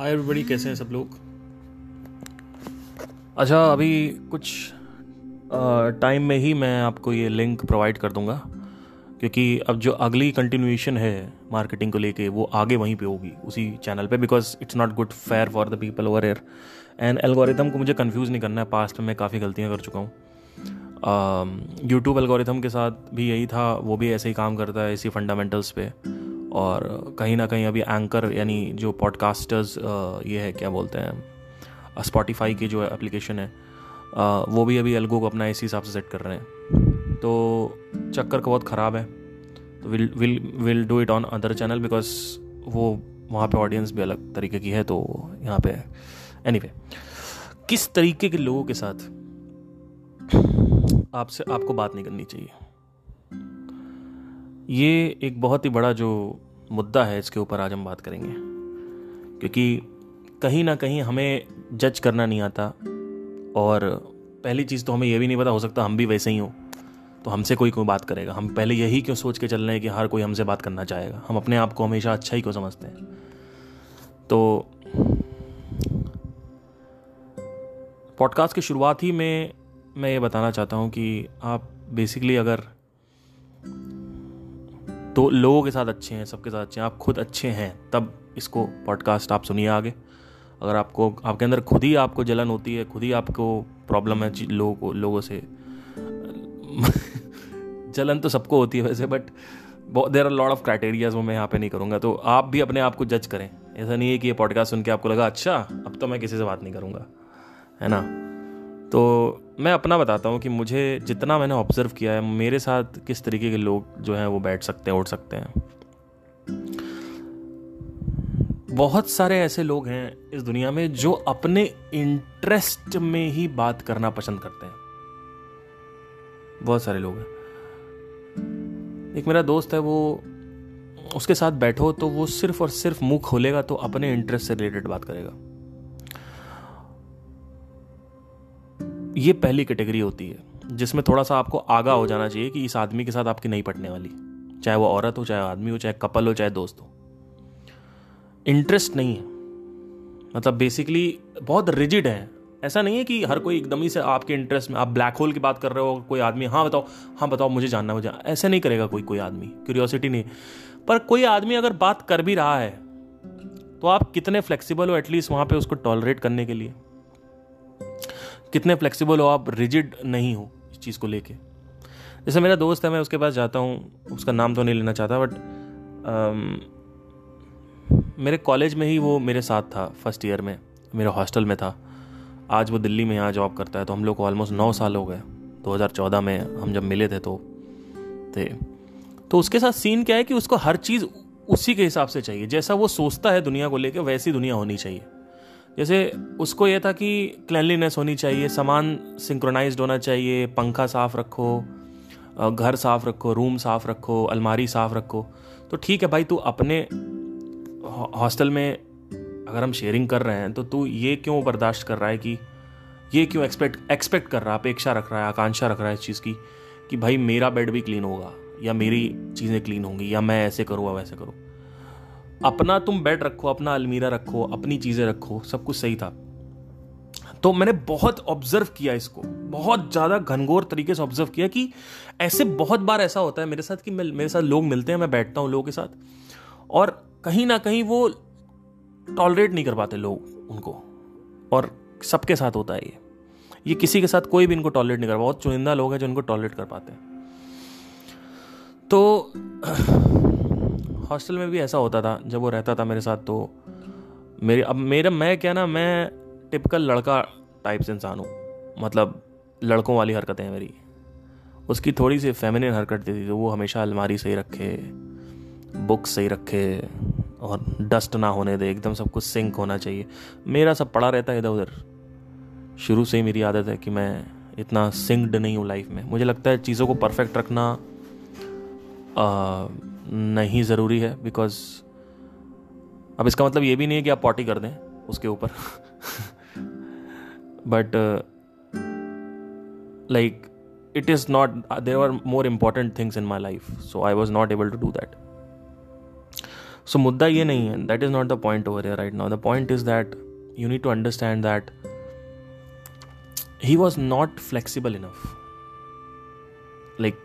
Hi everybody कैसे हैं सब लोग? अच्छा अभी कुछ टाइम में ही मैं आपको ये लिंक प्रोवाइड कर दूँगा, क्योंकि अब जो अगली कंटिन्यूएशन है मार्केटिंग को लेके, वो आगे वहीं पे होगी, उसी चैनल पे because it's not good fair for the people over air and algorithm को मुझे कंफ्यूज नहीं करना है पास्ट में मैं काफ़ी गलतियाँ कर चुका हूँ। यूट्यूब एल्गोरिथम के साथ भी यही था, वो भी ऐसे ही काम करता है, इसी फंडामेंटल्स पे। और कहीं ना कहीं अभी एंकर यानी जो पॉडकास्टर्स ये है क्या बोलते हैं स्पॉटिफाई की जो एप्लीकेशन है वो भी अभी एल्गो को अपना इसी हिसाब से सेट कर रहे हैं। तो चक्कर का बहुत ख़राब है। तो will will will do it on other channel because वो वहाँ पे ऑडियंस भी अलग तरीके की है तो यहाँ पे एनी anyway, किस तरीके के लोगों के साथ आपसे आपको बात नहीं करनी चाहिए? ये एक बहुत ही बड़ा जो मुद्दा है, इसके ऊपर आज हम बात करेंगे। क्योंकि कहीं ना कहीं हमें जज करना नहीं आता, और पहली चीज़ तो हमें यह भी नहीं पता, हो सकता हम भी वैसे ही हों तो हमसे कोई कोई बात करेगा? हम पहले यही क्यों सोच के चल रहे हैं कि हर कोई हमसे बात करना चाहेगा? हम अपने आप को हमेशा अच्छा ही क्यों समझते हैं? तो पॉडकास्ट की शुरुआत ही में मैं ये बताना चाहता हूँ कि आप बेसिकली अगर तो लोगों के साथ अच्छे हैं, सबके साथ अच्छे हैं। आप खुद अच्छे हैं, तब इसको पॉडकास्ट आप सुनिए आगे। अगर आपको, आपके अंदर खुद ही आपको जलन होती है, खुद ही आपको प्रॉब्लम है लोगों लोगों से। जलन तो सबको होती है वैसे but there are lot of criterias वो मैं यहाँ पे नहीं करूँगा। तो आप भी अपने आप को जज करें। ऐसा नहीं है कि ये पॉडकास्ट सुन के आपको लगा अच्छा अब तो मैं किसी से बात नहीं करूँगा। है ना? तो मैं अपना बताता हूँ कि मुझे जितना मैंने ऑब्ज़र्व किया है, मेरे साथ किस तरीके के लोग जो हैं वो बैठ सकते हैं, उठ सकते हैं। बहुत सारे ऐसे लोग हैं इस दुनिया में जो अपने इंटरेस्ट में ही बात करना पसंद करते हैं। बहुत सारे लोग हैं। एक मेरा दोस्त है, वो उसके साथ बैठो तो वो सिर्फ़ और सिर्फ़ मुँह खोलेगा तो अपने इंटरेस्ट से रिलेटेड बात करेगा। ये पहली कैटेगरी होती है, जिसमें थोड़ा सा आपको आगा हो जाना चाहिए कि इस आदमी के साथ आपकी नहीं पटने वाली। चाहे वो औरत हो, चाहे आदमी हो, चाहे कपल हो, चाहे दोस्त हो। इंटरेस्ट नहीं है। मतलब बेसिकली बहुत रिजिड है। ऐसा नहीं है कि हर कोई एकदम ही से आपके इंटरेस्ट में, आप ब्लैक होल की बात कर रहे हो, कोई आदमी हाँ बताओ हाँ बताओ, मुझे जानना मुझे ऐसे नहीं करेगा कोई कोई आदमी। क्यूरियोसिटी नहीं पर कोई आदमी अगर बात कर भी रहा है तो आप कितने फ्लेक्सिबल हो एटलीस्ट वहाँ पे उसको टॉलरेट करने के लिए। कितने फ्लेक्सिबल हो आप रिजिड नहीं हो इस चीज़ को लेके। जैसे मेरा दोस्त है, मैं उसके पास जाता हूँ, उसका नाम तो नहीं लेना चाहता बट मेरे कॉलेज में ही वो मेरे साथ था फ़र्स्ट ईयर में, मेरे हॉस्टल में था। आज वो दिल्ली में यहाँ जॉब करता है तो हम लोग को ऑलमोस्ट नौ साल हो गए। 2014 में हम जब मिले थे तो थे। तो उसके साथ सीन क्या है कि उसको हर चीज़ उसी के हिसाब से चाहिए। जैसा वो सोचता है दुनिया को लेकर वैसी दुनिया होनी चाहिए। जैसे उसको यह था कि क्लैनलीनेस होनी चाहिए, सामान सिंक्रोनाइज होना चाहिए, पंखा साफ़ रखो घर साफ़ रखो रूम साफ़ रखो, अलमारी साफ़ रखो। तो ठीक है भाई, तू अपने हॉस्टल में अगर हम शेयरिंग कर रहे हैं तो तू ये क्यों बर्दाश्त कर रहा है कि ये क्यों एक्सपेक्ट एक्सपेक्ट कर रहा है, अपेक्षा रख रहा है, आकांक्षा रख रहा है इस चीज़ की कि भाई मेरा बेड भी क्लीन होगा या मेरी चीज़ें क्लीन होंगी या मैं ऐसे करूँ वैसे करूँ। अपना तुम बेड रखो, अपना अलमीरा रखो, अपनी चीज़ें रखो, सब कुछ सही था। तो मैंने बहुत ऑब्ज़र्व किया इसको, बहुत ज़्यादा घनघोर तरीके से ऑब्ज़र्व किया कि ऐसे बहुत बार ऐसा होता है मेरे साथ कि मेरे साथ लोग मिलते हैं, मैं बैठता हूँ लोगों के साथ, और कहीं ना कहीं वो टॉलरेट नहीं कर पाते लोग उनको, और सबके साथ होता है ये। ये किसी के साथ कोई भी इनको टॉलरेट नहीं कर बहुत चुनिंदा लोग हैं जो इनको टॉलरेट कर पाते हैं। तो हॉस्टल में भी ऐसा होता था जब वो रहता था मेरे साथ तो मेरे अब मेरा मैं क्या ना मैं टिपिकल लड़का टाइप से इंसान हूँ। मतलब लड़कों वाली हरकतें हैं मेरी। उसकी थोड़ी सी फेमिनिन हरकत थी तो वो हमेशा अलमारी सही रखे बुक सही रखे और डस्ट ना होने दे एकदम सब कुछ सिंक होना चाहिए। मेरा सब पड़ा रहता है इधर उधर। शुरू से ही मेरी आदत है कि मैं इतना सिंक्ड नहीं हूँ लाइफ में। मुझे लगता है चीज़ों को परफेक्ट रखना आ, नहीं ज़रूरी है बिकॉज़ अब इसका मतलब ये भी नहीं है कि आप पॉटी कर दें उसके ऊपर। But like it is not there are more important things in my life so I was not able to do that so मुद्दा ये नहीं है that is not the point over right now the point is that you need to understand that he was not flexible enough like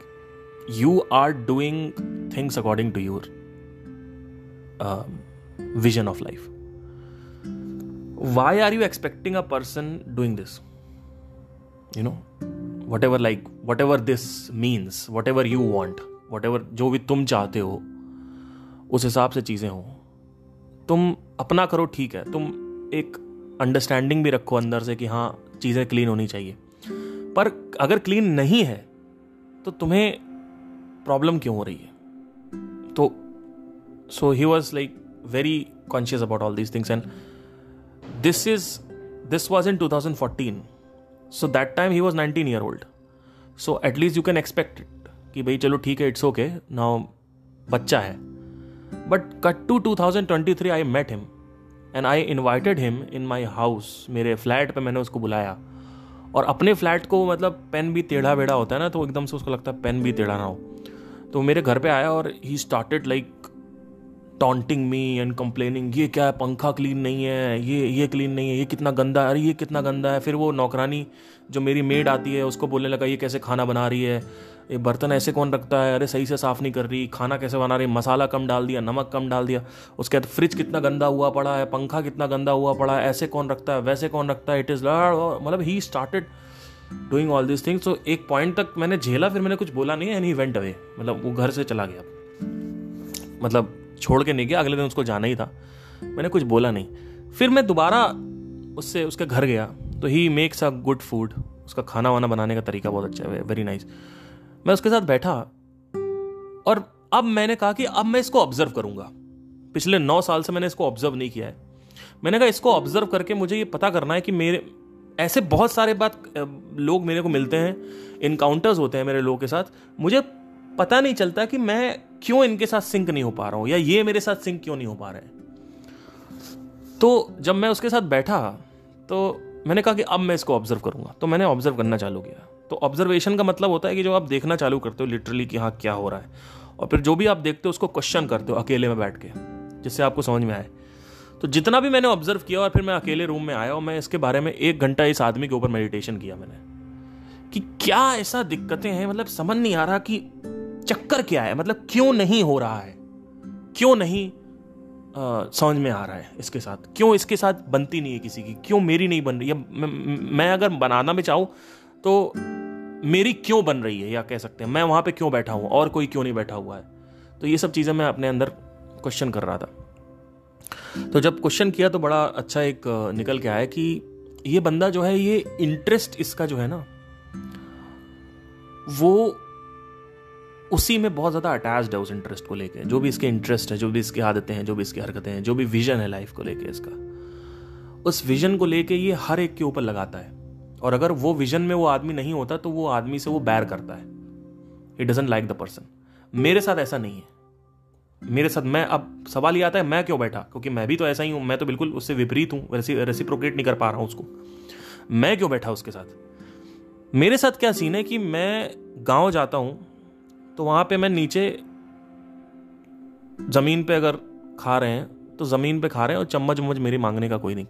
you are doing things according to your vision of life why are you expecting a person doing this you know whatever like whatever this means whatever you want whatever जो भी तुम चाहते हो, उस हिसाब से चीज़ें हो। तुम अपना करो, ठीक है। तुम एक अंडरस्टैंडिंग भी रखो अंदर से कि हाँ चीज़ें क्लीन होनी चाहिए। पर अगर क्लीन नहीं है तो तुम्हें प्रॉब्लम क्यों हो रही है? तो so he was like very conscious about all these things and this is this was in two thousand fourteen so that time he was nineteen year old so at least you can expect it कि भाई चलो ठीक है it's okay now बच्चा है। But cut to two thousand twenty three I met him and I invited him in my house मेरे flat पे मैंने उसको बुलाया। और अपने फ्लैट को मतलब पेन भी टेढ़ा बेढ़ा होता है ना तो एकदम से उसको लगता है पेन भी टेढ़ा ना हो। तो मेरे घर पे आया और he started like taunting me and complaining ये क्या है? पंखा क्लीन नहीं है, ये ये क्लीन नहीं है, ये कितना गंदा है, अरे ये कितना गंदा है। फिर वो नौकरानी जो मेरी मेड आती है, उसको बोलने लगा, ये कैसे खाना बना रही है? ये बर्तन ऐसे कौन रखता है? अरे सही से साफ़ नहीं कर रही, खाना कैसे बना रही मसाला कम डाल दिया, नमक कम डाल दिया। उसके बाद फ्रिज कितना गंदा हुआ पड़ा है, पंखा कितना गंदा हुआ पड़ा है, ऐसे कौन रखता है, वैसे कौन रखता है? इट इज़ मतलब he started doing all this things तो एक पॉइंट तक मैंने झेला, फिर मैंने कुछ बोला नहीं एंड ही वेंट अवे मतलब वो घर से चला गया। मतलब छोड़ के नहीं गया, अगले दिन उसको जाना ही था। मैंने कुछ बोला नहीं। फिर मैं दोबारा उससे, उसके घर गया। तो he makes a good food उसका खाना वाना बनाने का तरीका बहुत अच्छा है वेरी नाइस मैं उसके साथ बैठा। और अब मैंने कहा कि अब मैं इसको ऑब्ज़र्व करूँगा। पिछले नौ साल से मैंने इसको ऑब्ज़र्व नहीं किया है। मैंने कहा, इसको ऑब्ज़र्व करके मुझे ये पता करना है कि मेरे ऐसे बहुत सारे बात लोग मेरे को मिलते हैं इनकाउंटर्स होते हैं मेरे लोगों के साथ। मुझे पता नहीं चलता कि मैं क्यों इनके साथ सिंक नहीं हो पा रहा हूँ, या ये मेरे साथ सिंक क्यों नहीं हो पा रहे तो जब मैं उसके साथ बैठा तो मैंने कहा कि अब मैं इसको ऑब्ज़र्व करूँगा। तो मैंने ऑब्ज़र्व करना चालू किया। तो ऑब्जर्वेशन का मतलब होता है कि जो आप देखना चालू करते हो लिटरली कि हाँ क्या हो रहा है। और फिर जो भी आप देखते हो, उसको क्वेश्चन करते हो, अकेले में बैठ के, जिससे आपको समझ में आए। तो जितना भी मैंने ऑब्ज़र्व किया और फिर मैं अकेले रूम में आया और मैं इसके बारे में एक घंटा इस आदमी के ऊपर मेडिटेशन किया मैंने कि क्या ऐसा दिक्कतें हैं? मतलब समझ नहीं आ रहा कि चक्कर क्या है? मतलब क्यों नहीं हो रहा है? क्यों नहीं समझ में आ रहा है इसके साथ? क्यों इसके साथ बनती नहीं है किसी की? क्यों मेरी नहीं बन रही? है मैं, अगर बनाना भी चाहूँ तो मेरी क्यों बन रही है? या कह सकते हैं मैं वहाँ पे क्यों बैठा हूँ? और कोई क्यों नहीं बैठा हुआ है? तो ये सब चीज़ें मैं अपने अंदर क्वेश्चन कर रहा था। तो जब क्वेश्चन किया तो बड़ा अच्छा एक निकल के आया कि ये बंदा जो है, ये इंटरेस्ट इसका जो है ना, वो उसी में बहुत ज़्यादा अटैच्ड है उस इंटरेस्ट को लेके। जो भी इसके इंटरेस्ट है, जो भी इसकी आदतें हैं, जो भी इसकी हरकतें हैं, जो भी विजन है लाइफ को लेके इसका, उस विजन को लेके ये हर एक के ऊपर लगाता है। और अगर वो विजन में वो आदमी नहीं होता तो वो आदमी से वो बैर करता है। It doesn't like the person मेरे साथ ऐसा नहीं है। मेरे साथ मैं अब सवाल ये आता है, मैं क्यों बैठा? क्योंकि मैं भी तो ऐसा ही हूँ, मैं तो बिल्कुल उससे विपरीत हूँ रेसी नहीं कर पा रहा हूँ उसको। मैं क्यों बैठा उसके साथ? मेरे साथ क्या सीन है कि मैं गाँव जाता हूँ तो वहाँ पे मैं नीचे ज़मीन पे अगर खा रहे हैं तो ज़मीन पे खा रहे हैं और चम्मच वम्मच मेरी मांगने का कोई नहीं।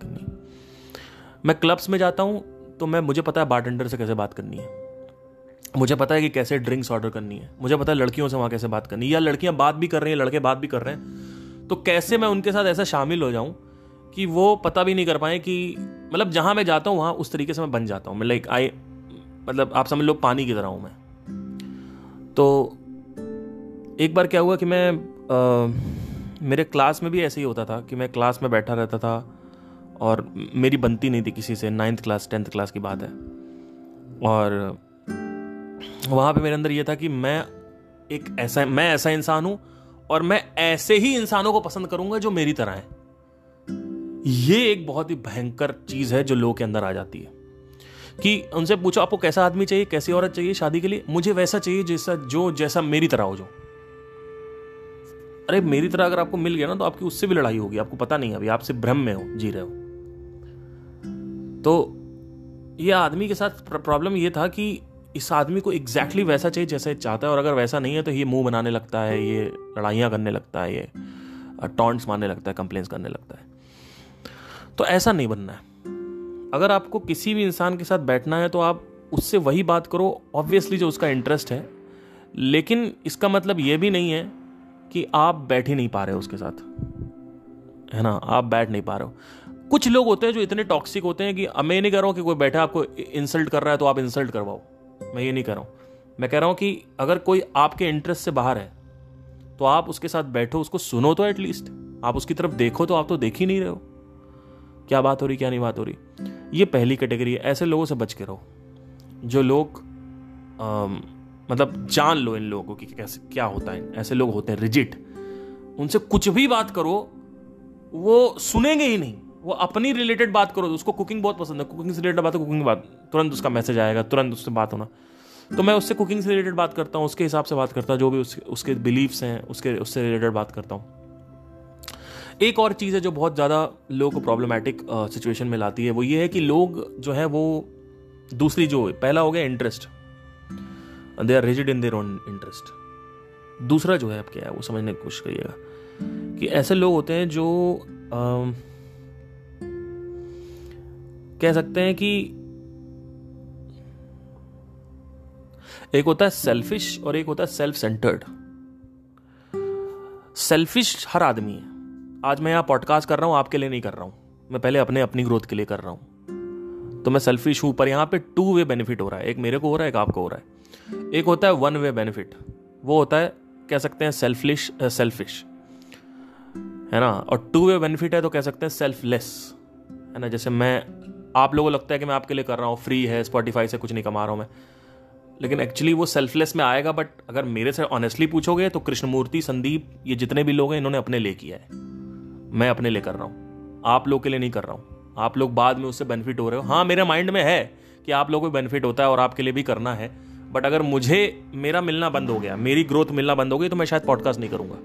मैं क्लब्स में जाता हूँ तो मैं, मुझे पता है बारटेंडर से कैसे बात करनी है। मुझे पता है कि कैसे ड्रिंक्स ऑर्डर करनी है। मुझे पता है लड़कियों से वहाँ कैसे बात करनी है। या लड़कियाँ बात भी कर रही हैं लड़के बात भी कर रहे हैं। तो कैसे मैं उनके साथ ऐसा शामिल हो जाऊँ कि वो पता भी नहीं कर पाए कि मतलब जहाँ मैं जाता हूँ वहाँ उस तरीके से मैं बन जाता हूँ। मैं लाइक आई मतलब आप समझ लो पानी की तरह हूँ मैं। तो एक बार क्या हुआ कि मैं आ, मेरे क्लास में भी ऐसे ही होता था कि मैं क्लास में बैठा रहता था और मेरी बनती नहीं थी किसी से। नाइन्थ क्लास टेंथ क्लास की बात है। और वहाँ पे मेरे अंदर ये था कि मैं एक ऐसा, मैं ऐसा इंसान हूँ और मैं ऐसे ही इंसानों को पसंद करूँगा जो मेरी तरह है। ये एक बहुत ही भयंकर चीज़ है जो लोगों के अंदर आ जाती है। कि उनसे पूछो, आपको कैसा आदमी चाहिए, कैसी औरत चाहिए, शादी के लिए? मुझे वैसा चाहिए जैसा, जो, जैसा मेरी तरह हो जो अरे, मेरी तरह अगर आपको मिल गया ना तो आपकी उससे भी लड़ाई होगी। आपको पता नहीं अभी आपसे भ्रम में हो, जी रहे हो। तो ये आदमी के साथ प्रॉब्लम ये था कि इस आदमी को एग्जैक्टली exactly वैसा चाहिए जैसे चाहता है, और अगर वैसा नहीं है तो ये मुँह बनाने लगता है, ये लड़ाइयाँ करने लगता है, ये टॉन्ट्स मारने लगता है कंप्लेंट्स करने लगता है। तो ऐसा नहीं बनना है। अगर आपको किसी भी इंसान के साथ बैठना है तो आप उससे वही बात करो ऑब्वियसली जो उसका इंटरेस्ट है, लेकिन इसका मतलब ये भी नहीं है कि आप बैठ ही नहीं पा रहे हो उसके साथ। है ना? आप बैठ नहीं पा रहे हो। कुछ लोग होते हैं जो इतने टॉक्सिक होते हैं कि मैं नहीं कह रहा हूँ कि कोई बैठा आपको इंसल्ट कर रहा है तो आप इंसल्ट करवाओ। मैं ये नहीं कह रहा हूँ। मैं कह रहा हूँ कि अगर कोई आपके इंटरेस्ट से बाहर है तो आप उसके साथ बैठो उसको सुनो तो एटलीस्ट आप उसकी तरफ़ देखो तो आप तो देख ही नहीं रहे हो। क्या बात हो रही क्या नहीं बात हो रही? ये पहली कैटेगरी है। ऐसे लोगों से बच के रहो जो लोग आ, मतलब जान लो इन लोगों की कैसे क्या होता है। ऐसे लोग होते हैं रिजिट उनसे कुछ भी बात करो वो सुनेंगे ही नहीं। वो अपनी रिलेटेड बात करो उसको कुकिंग बहुत पसंद है। कुकिंग से रिलेटेड बात है कुकिंग बात तुरंत उसका मैसेज आएगा तुरंत उससे बात होना। तो मैं उससे कुकिंग से रिलेटेड बात करता हूँ उसके हिसाब से बात करता हूँ जो भी उस, उसके बिलीव्स हैं उसके उससे रिलेटेड बात करता हूँ। एक और चीज़ है जो बहुत ज़्यादा लोगों को प्रॉब्लमेटिक सिचुएशन में लाती है वो ये है कि लोग जो है वो दूसरी जो पहला हो गया interest they are rigid in their own interest दूसरा जो है अब क्या है वो समझने की कोशिश करिएगा कि ऐसे लोग होते हैं जो आ, कह सकते हैं कि एक होता है सेल्फिश और एक होता है सेल्फ सेंटर्ड सेल्फिश हर आदमी है। आज मैं यहाँ पॉडकास्ट कर रहा हूँ, आपके लिए नहीं कर रहा हूँ। मैं पहले अपने, अपनी ग्रोथ के लिए कर रहा हूँ। तो मैं सेल्फिश हूँ, पर यहाँ पे टू वे बेनिफिट हो रहा है। एक मेरे को हो रहा है, एक आपको हो रहा है। एक होता है वन वे बेनिफिट वो होता है, कह सकते हैं सेल्फलिश सेल्फिश है ना? और टू वे बेनिफिट है तो कह सकते हैं सेल्फलेस है ना? जैसे मैं आप लोगों को लगता है कि मैं आपके लिए कर रहा हूँ फ्री है स्पॉटिफाई से कुछ नहीं कमा रहा हूँ मैं। लेकिन एक्चुअली वो सेल्फलेस में आएगा बट अगर मेरे से ऑनेस्टली पूछोगे तो कृष्णमूर्ति, संदीप, ये जितने भी लोग हैं, इन्होंने अपने लिए किया है। मैं अपने लिए कर रहा हूँ। आप लोग के लिए नहीं कर रहा हूँ। आप लोग बाद में उससे बेनिफिट हो रहे हो। हाँ मेरे माइंड में है कि आप लोगों को बेनिफिट होता है और आपके लिए भी करना है। बट अगर मुझे, मेरा मिलना बंद हो गया, मेरी ग्रोथ मिलना बंद हो गई तो मैं शायद पॉडकास्ट नहीं करूँगा।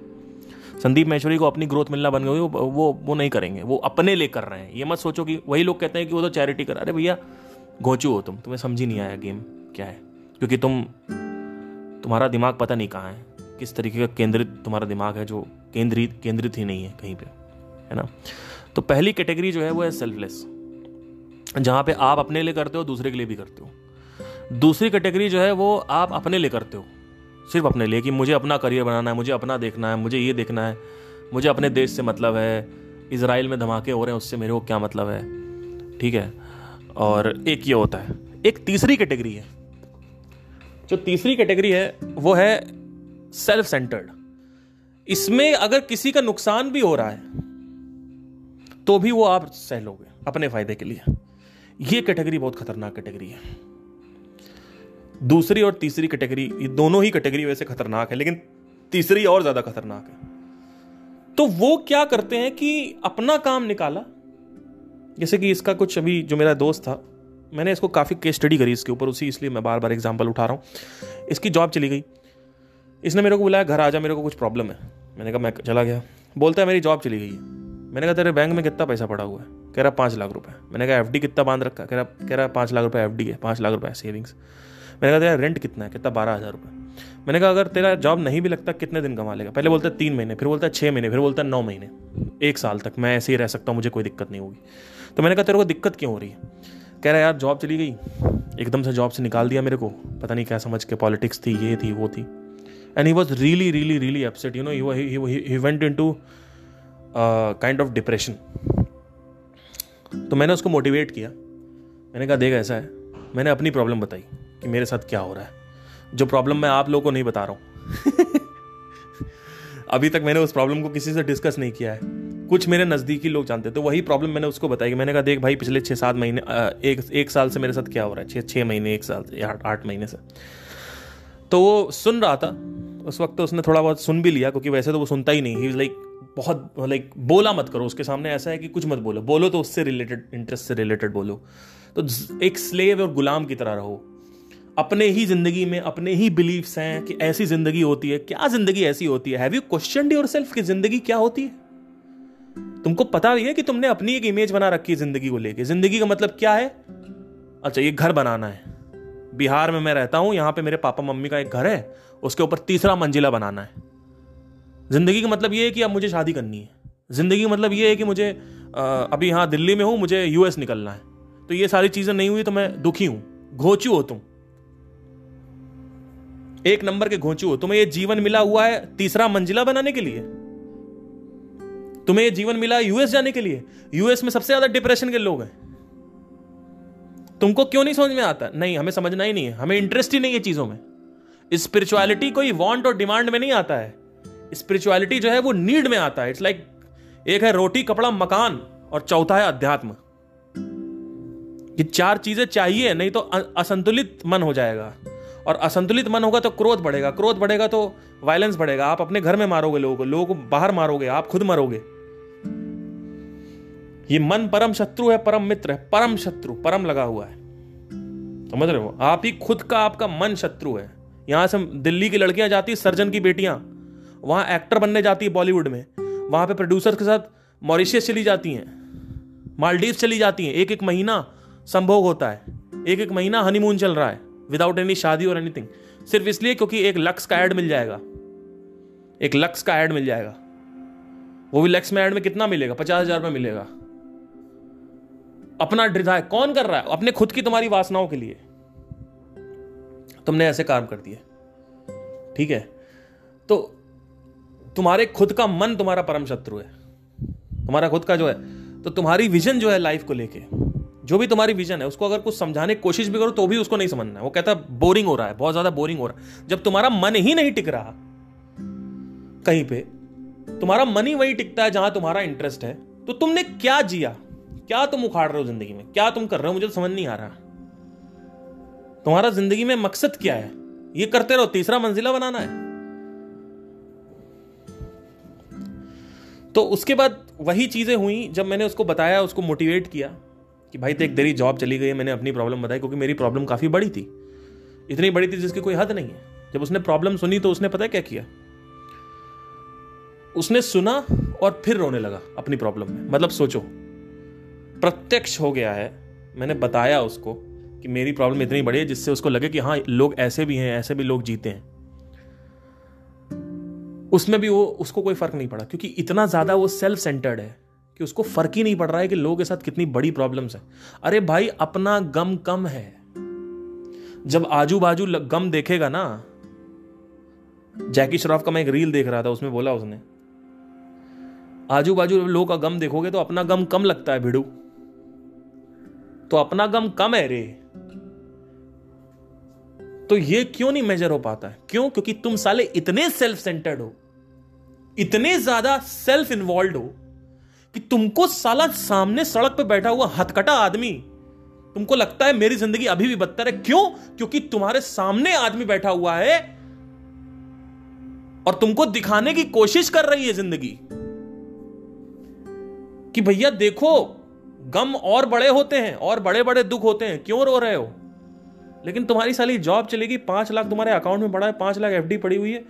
संदीप महेश्वरी को अपनी ग्रोथ मिलना हो गई, वो वो नहीं करेंगे, वो अपने लिए कर रहे हैं। ये मत सोचो कि वही लोग कहते हैं कि वो तो चैरिटी कर अरे भैया, घोचू हो तुम, तुम्हें समझ ही नहीं आया गेम क्या है। क्योंकि तुम, तुम्हारा दिमाग पता नहीं कहाँ है, किस तरीके का केंद्रित तुम्हारा दिमाग है जो केंद्रित केंद्रित ही नहीं है कहीं पे, है ना? तो पहली कैटेगरी जो है वो है सेल्फलेस जहाँ पे आप अपने लिए करते हो, दूसरे के लिए भी करते हो। दूसरी कैटेगरी जो है वो आप अपने लिए करते हो। सिर्फ़ अपने लिए कि मुझे अपना करियर बनाना है, मुझे अपना देखना है, मुझे ये देखना है। मुझे अपने देश से मतलब है इसराइल में धमाके हो रहे हैं, उससे मेरे को क्या मतलब है? ठीक है? और एक ये होता है। एक तीसरी कैटेगरी है। जो तीसरी कैटेगरी है, वो है सेल्फ सेंटर्ड इसमें अगर किसी का नुकसान भी हो रहा है तो भी वो आप सह लोगे अपने फ़ायदे के लिए। ये कैटेगरी बहुत खतरनाक कैटेगरी है। दूसरी और तीसरी कैटेगरी, ये दोनों ही कैटेगरी वैसे खतरनाक है, लेकिन तीसरी और ज़्यादा खतरनाक है। तो वो क्या करते हैं कि अपना काम निकाला। जैसे कि इसका कुछ अभी जो मेरा दोस्त था, मैंने इसको काफ़ी केस स्टडी करी इसके ऊपर, उसी इसलिए मैं बार बार एग्ज़ाम्पल उठा रहा हूँ। इसकी जॉब चली गई। इसने मेरे को बुलाया, घर आ जा, मेरे को कुछ प्रॉब्लम है। मैंने कहा, मैं चला गया। बोलता है, मेरी जॉब चली गई है। मैंने कहा, तेरे बैंक में कितना पैसा पड़ा हुआ है? कह रहा, पाँच लाख रुपए। मैंने कहा एफडी कितना बाँध रखा? कह रहा कह रहा, पाँच लाख रुपए एफ़ है, पाँच लाख रुपए सेविंग्स मैंने कहा, तेरा रेंट कितना है? कितना? बारह हज़ार रुपये मैंने कहा, अगर तेरा जॉब नहीं भी लगता, कितने दिन कमा लेगा? पहले बोलता है, तीन महीने। फिर बोलता है छः महीने। फिर बोलता है, नौ महीने। एक साल तक मैं ऐसे ही रह सकता हूँ, मुझे कोई दिक्कत नहीं होगी। तो मैंने कहा, तेरे को दिक्कत क्यों हो रही है? कह रहा यार जॉब चली गई। एकदम से जॉब से निकाल दिया मेरे को। पता नहीं क्या समझ के पॉलिटिक्स थी, ये थी, वो थी। And he was really really really upset you know he went into kind of depression तो मैंने उसको मोटिवेट किया। मैंने कहा, देख, ऐसा है। मैंने अपनी प्रॉब्लम बताई। कि मेरे साथ क्या हो रहा है। जो प्रॉब्लम मैं आप लोगों को नहीं बता रहा हूँ। अभी तक मैंने उस प्रॉब्लम को किसी से डिस्कस नहीं किया है। कुछ मेरे नज़दीकी लोग जानते तो वही प्रॉब्लम मैंने उसको बताई मैंने कहा, देख भाई, पिछले छः सात महीने एक एक साल से मेरे साथ क्या हो रहा है? छः छः महीने, एक साल से आठ आठ महीने से। तो वो सुन रहा था। उस वक्त तो उसने थोड़ा बहुत सुन भी लिया, क्योंकि वैसे तो वो सुनता ही नहीं। ही लाइक बहुत लाइक बोला मत करो। उसके सामने ऐसा है कि कुछ मत बोलो। बोलो तो उससे रिलेटेड इंटरेस्ट से रिलेटेड बोलो। तो एक स्लेव और गुलाम की तरह रहो। अपने ही ज़िंदगी में अपने ही बिलीफ्स हैं कि ऐसी ज़िंदगी होती है। क्या ज़िंदगी ऐसी होती है? Have you question yourself कि ज़िंदगी क्या होती है? तुमको पता भी है कि तुमने अपनी एक इमेज बना रखी है ज़िंदगी को लेके। ज़िंदगी का मतलब क्या है? अच्छा ये घर बनाना है। बिहार में मैं रहता हूँ, यहाँ पे मेरे पापा मम्मी का एक घर है, उसके ऊपर तीसरा मंजिला बनाना है। ज़िंदगी का मतलब ये है कि अब मुझे शादी करनी है। ज़िंदगी का मतलब ये है कि मुझे अभी यहाँ दिल्ली में हूँ, मुझे यूएस निकलना है। तो ये सारी चीज़ें नहीं हुई तो मैं दुखी हूँ, घोचू हो। तुम एक नंबर के घोंचू हो तुम्हें ये जीवन मिला हुआ है तीसरा मंजिला बनाने के लिए। तुम्हें ये जीवन मिला यूएस जाने के लिए। यूएस में सबसे ज़्यादा डिप्रेशन के लोग हैं। तुमको क्यों नहीं समझ में आता? नहीं हमें समझना ही नहीं है। हमें इंटरेस्ट ही नहीं है चीज़ों में। स्पिरिचुअलिटी कोई वांट और डिमांड में नहीं आता है। स्पिरिचुअलिटी जो है वो नीड में आता है। इट्स लाइक like, एक है रोटी कपड़ा मकान और चौथा है अध्यात्म। ये चार चीज़ें चाहिए नहीं तो असंतुलित मन हो जाएगा। और असंतुलित मन होगा तो क्रोध बढ़ेगा। क्रोध बढ़ेगा तो वायलेंस बढ़ेगा। आप अपने घर में मारोगे लोगों को। लोगों को बाहर मारोगे। आप खुद मरोगे। ये मन परम शत्रु है, परम मित्र है, परम शत्रु, परम लगा हुआ है। समझ रहे हो? आप ही खुद का आपका मन शत्रु है। यहाँ से दिल्ली की लड़कियाँ जाती, सर्जन की बेटियाँ। वहाँ एक्टर बनने जाती है बॉलीवुड में। वहाँ पे प्रोड्यूसर के साथ मॉरिशियस चली जाती हैं। मालदीव चली जाती हैं। एक एक महीना संभोग होता है। एक एक महीना हनीमून चल रहा है। विदाउट एनी शादी और एनीथिंग सिर्फ़ इसलिए क्योंकि एक लक्स का एड मिल जाएगा। एक लक्स का एड मिल जाएगा। वो भी लक्स में एड में कितना मिलेगा? पचास हज़ार में मिलेगा। अपना डिज़ायर कौन कर रहा है? अपने खुद की तुम्हारी वासनाओं के लिए। तुमने ऐसे काम कर दिए। ठीक है? तो तुम्हारे खुद का मन तुम्हारा परम शत्रु है। तुम्हारा खुद का जो है तो तुम्हारी विजन जो है लाइफ को लेके। जो भी तुम्हारी विजन है, उसको अगर कुछ समझाने की कोशिश भी करो तो भी उसको नहीं समझना है। वो कहता है, बोरिंग हो रहा है, बहुत ज़्यादा बोरिंग हो रहा है। जब तुम्हारा मन ही नहीं टिक रहा, कहीं पे, तुम्हारा मन ही वही टिकता है जहाँ तुम्हारा इंटरेस्ट है तो तुमने क्या जिया? क्या तुम उखाड़ रहे हो ज़िंदगी में? क्या तुम कर रहे हो? मुझे तो समझ नहीं आ रहा। तुम्हारा ज़िंदगी में मकसद क्या है? ये करते रहो, तीसरा मंजिला बनाना है। तो उसके बाद वही चीज़ें हुई, जब मैंने उसको बताया, उसको मोटिवेट किया कि भाई देख तेरी जॉब चली गई है, मैंने अपनी प्रॉब्लम बताई, क्योंकि मेरी प्रॉब्लम काफ़ी बड़ी थी। इतनी बड़ी थी जिसकी कोई हद नहीं है। जब उसने प्रॉब्लम सुनी तो उसने पता है क्या किया? उसने सुना और फिर रोने लगा अपनी प्रॉब्लम में। मतलब सोचो, प्रत्यक्ष हो गया है, मैंने बताया उसको कि मेरी प्रॉब्लम इतनी बड़ी है जिससे उसको लगे कि हाँ लोग ऐसे भी हैं, ऐसे भी लोग जीते हैं। उसमें भी वो, उसको कोई फ़र्क नहीं पड़ा, क्योंकि इतना ज़्यादा वो सेल्फ सेंटर्ड है। कि उसको फ़र्क ही नहीं पड़ रहा है कि लोगों के साथ कितनी बड़ी प्रॉब्लम्स है। अरे भाई, अपना गम कम है। जब आजू बाजू गम देखेगा ना, जैकी श्रॉफ का मैं एक रील देख रहा था, उसमें बोला उसने आजू बाजू लोगों का गम देखोगे तो अपना गम कम लगता है भिड़ू। तो अपना गम कम है रे। तो ये क्यों नहीं मेजर हो पाता है? क्यों? क्योंकि तुम साले इतने सेल्फ सेंटर्ड हो, इतने ज़्यादा सेल्फ इन्वॉल्व हो कि तुमको साला सामने सड़क पे बैठा हुआ हथकटा आदमी, तुमको लगता है मेरी ज़िंदगी अभी भी बदतर है? क्यों? क्योंकि तुम्हारे सामने आदमी बैठा हुआ है और तुमको दिखाने की कोशिश कर रही है ज़िंदगी कि भैया देखो, गम और बड़े होते हैं और बड़े बड़े दुख होते हैं। क्यों रो रहे हो? लेकिन तुम्हारी साली जॉब चलेगी, पाँच लाख तुम्हारे अकाउंट में पड़ा है, पाँच लाख एफडी पड़ी हुई है।